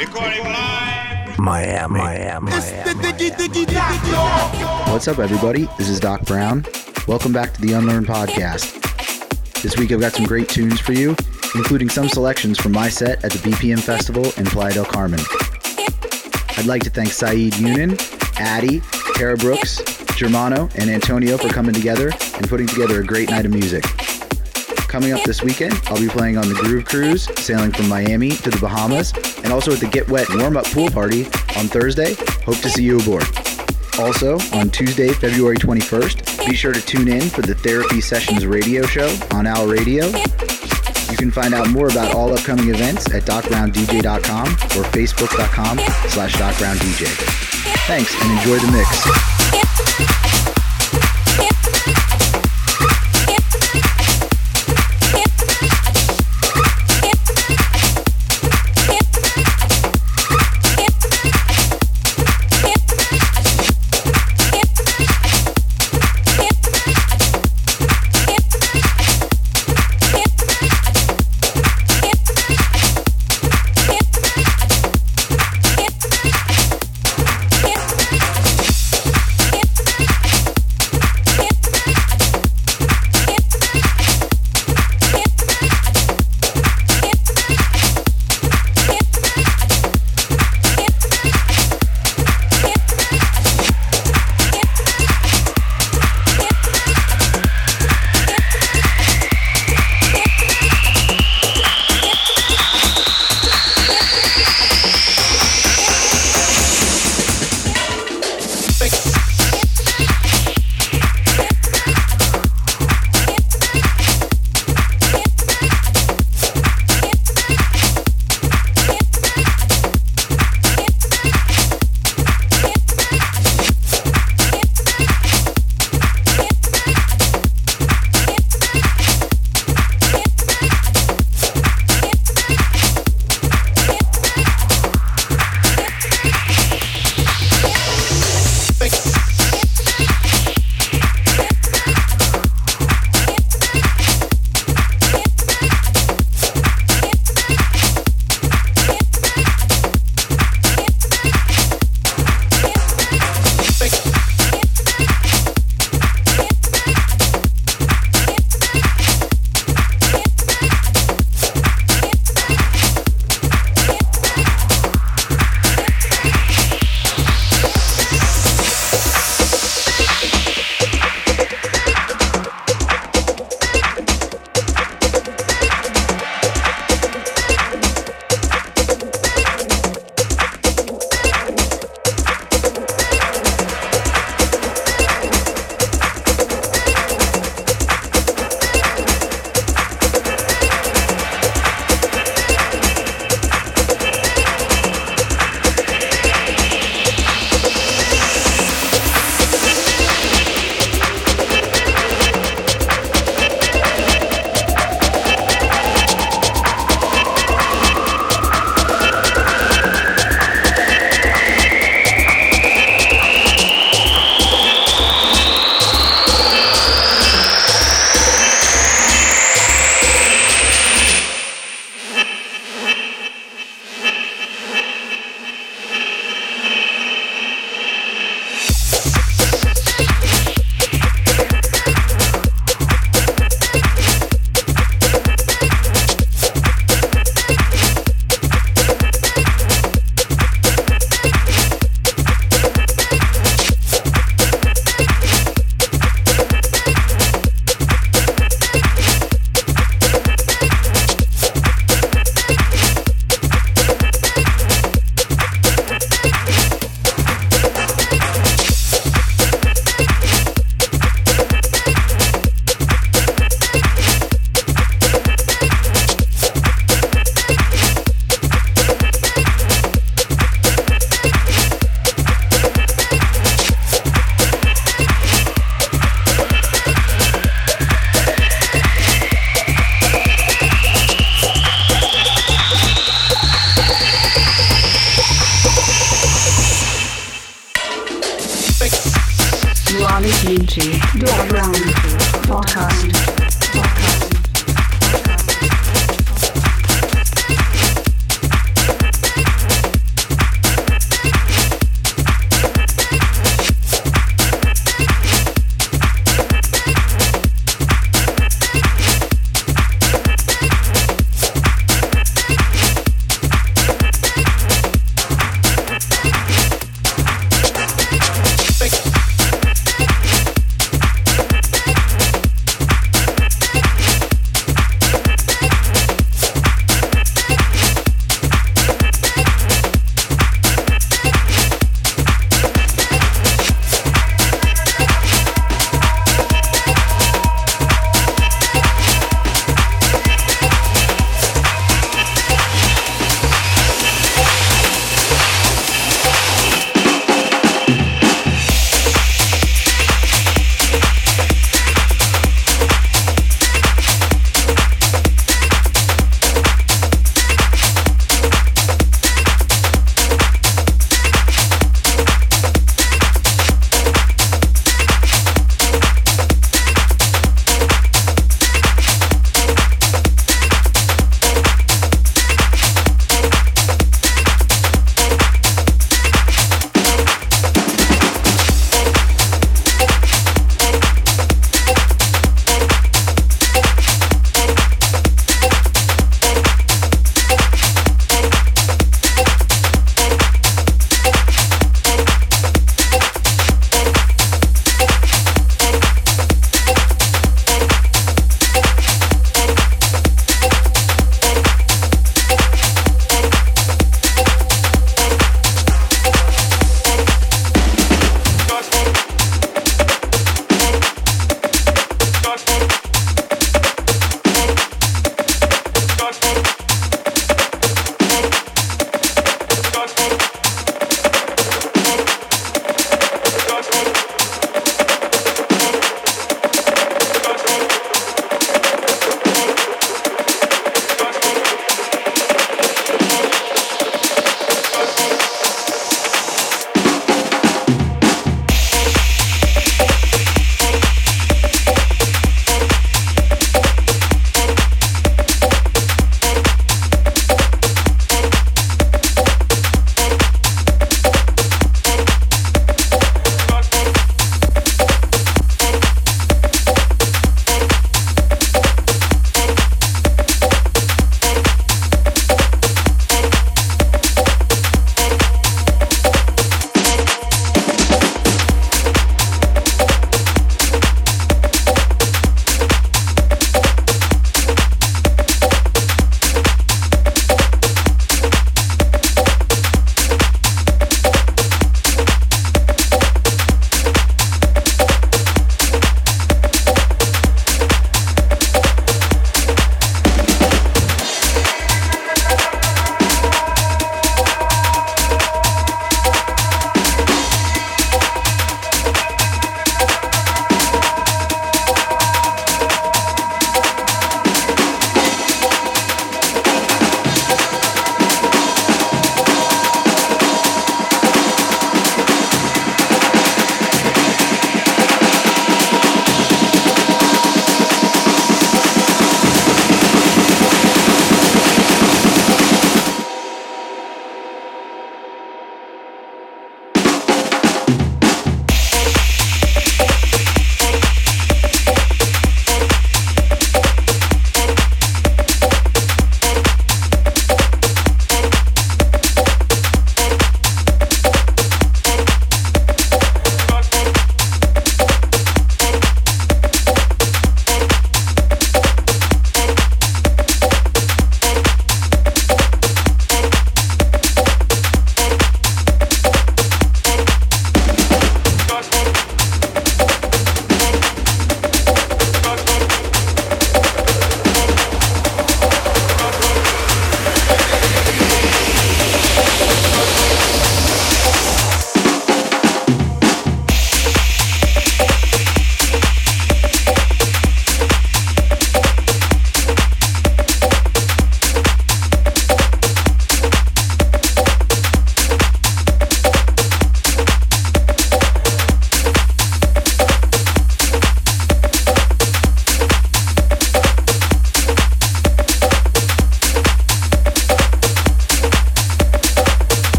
Recording live. Miami, Miami, Miami. What's up, everybody? This is Doc Brown. Welcome back to the Unlearned Podcast. This week I've got some great tunes for you, including some selections from my set at the BPM Festival in Playa del Carmen. I'd like to thank Saeed Younan, Addy, Tara Brooks, Germano, and Antonio for coming together and putting together a great night of music. Coming up this weekend, I'll be playing on the Groove Cruise, sailing from Miami to the Bahamas, and also at the Get Wet warm up pool party on Thursday. Hope to see you aboard. Also, on Tuesday, February 21st, be sure to tune in for the Therapy Sessions radio show on Owl Radio. You can find out more about all upcoming events at docbrowndj.com or facebook.com slash docbrowndj. Thanks and enjoy the mix.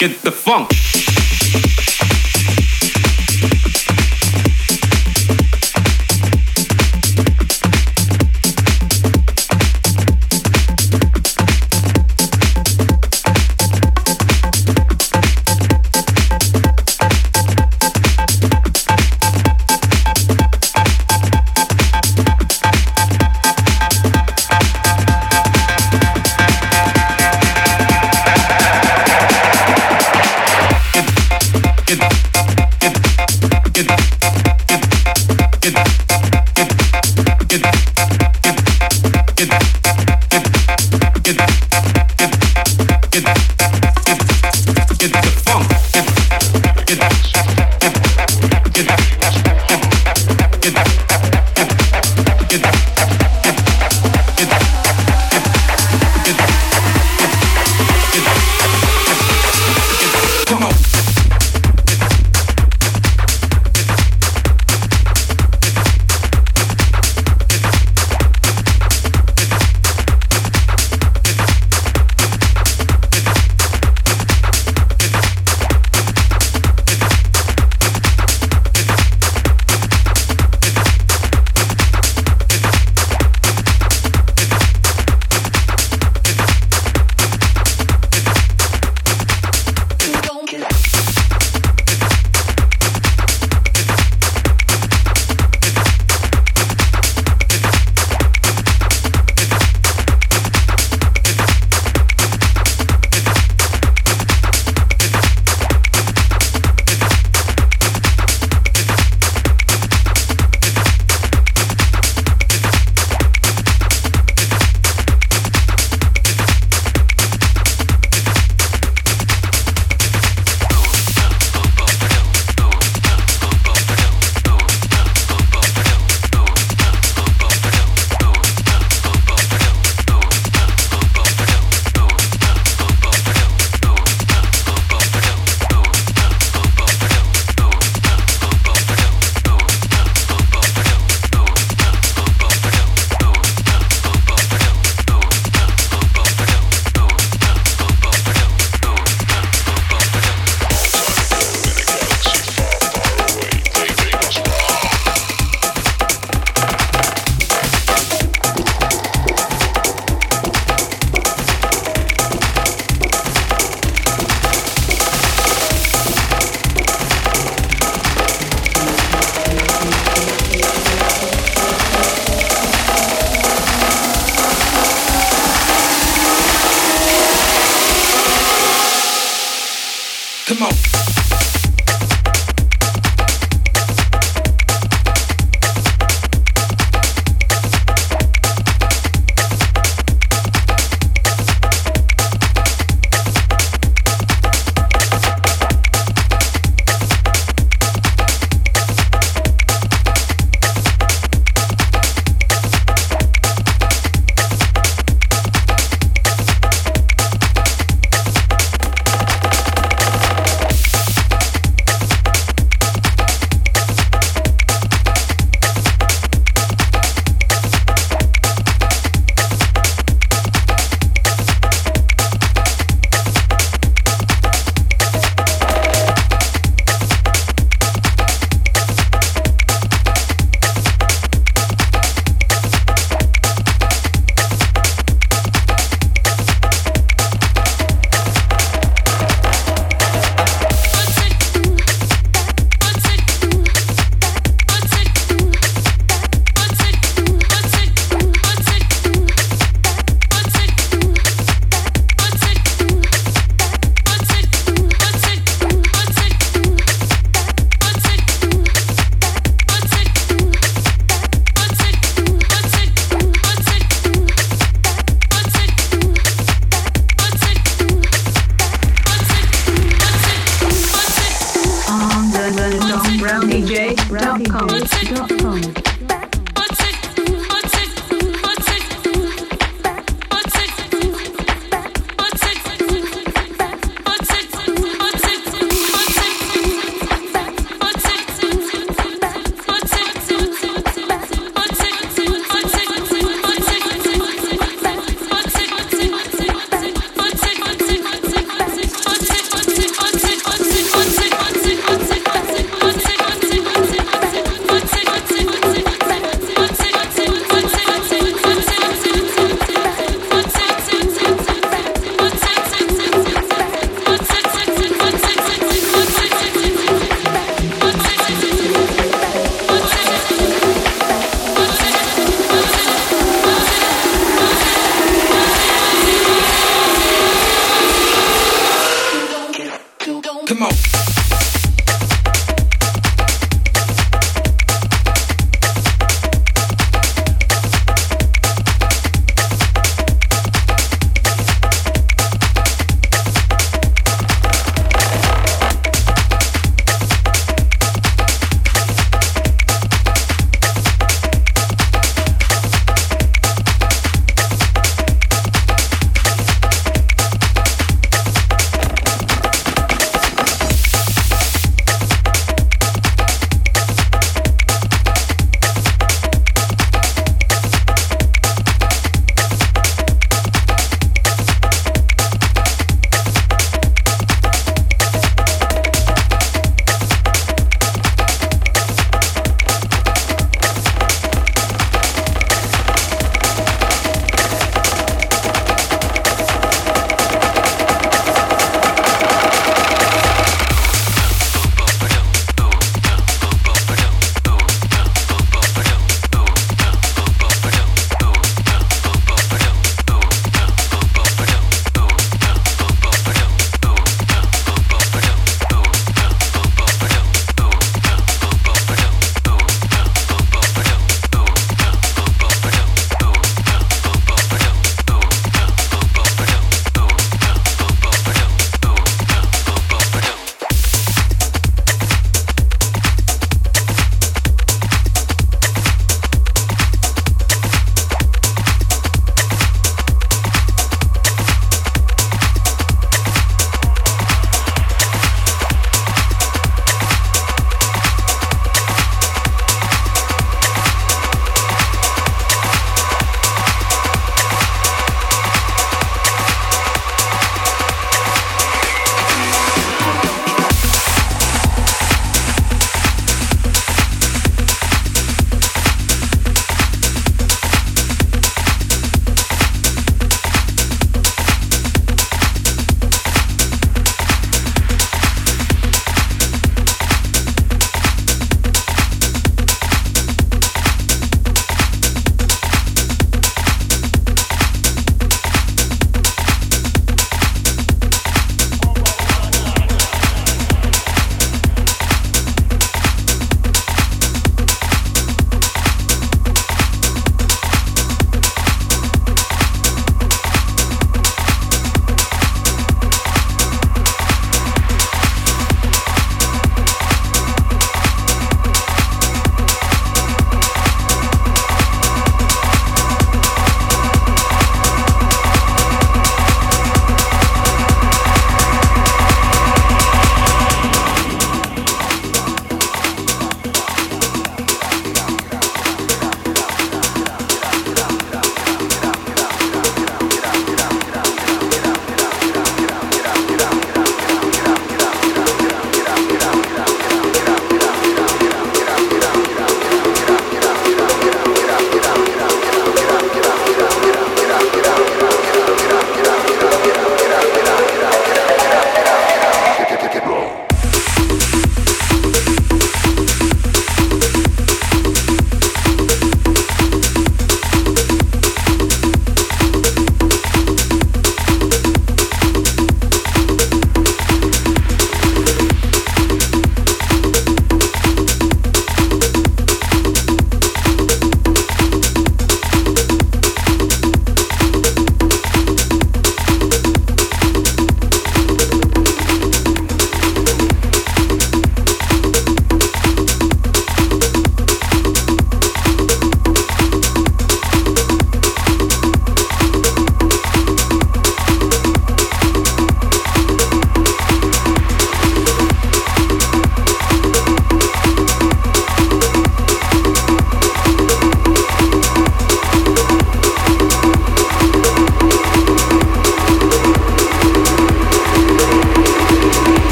Get the funk.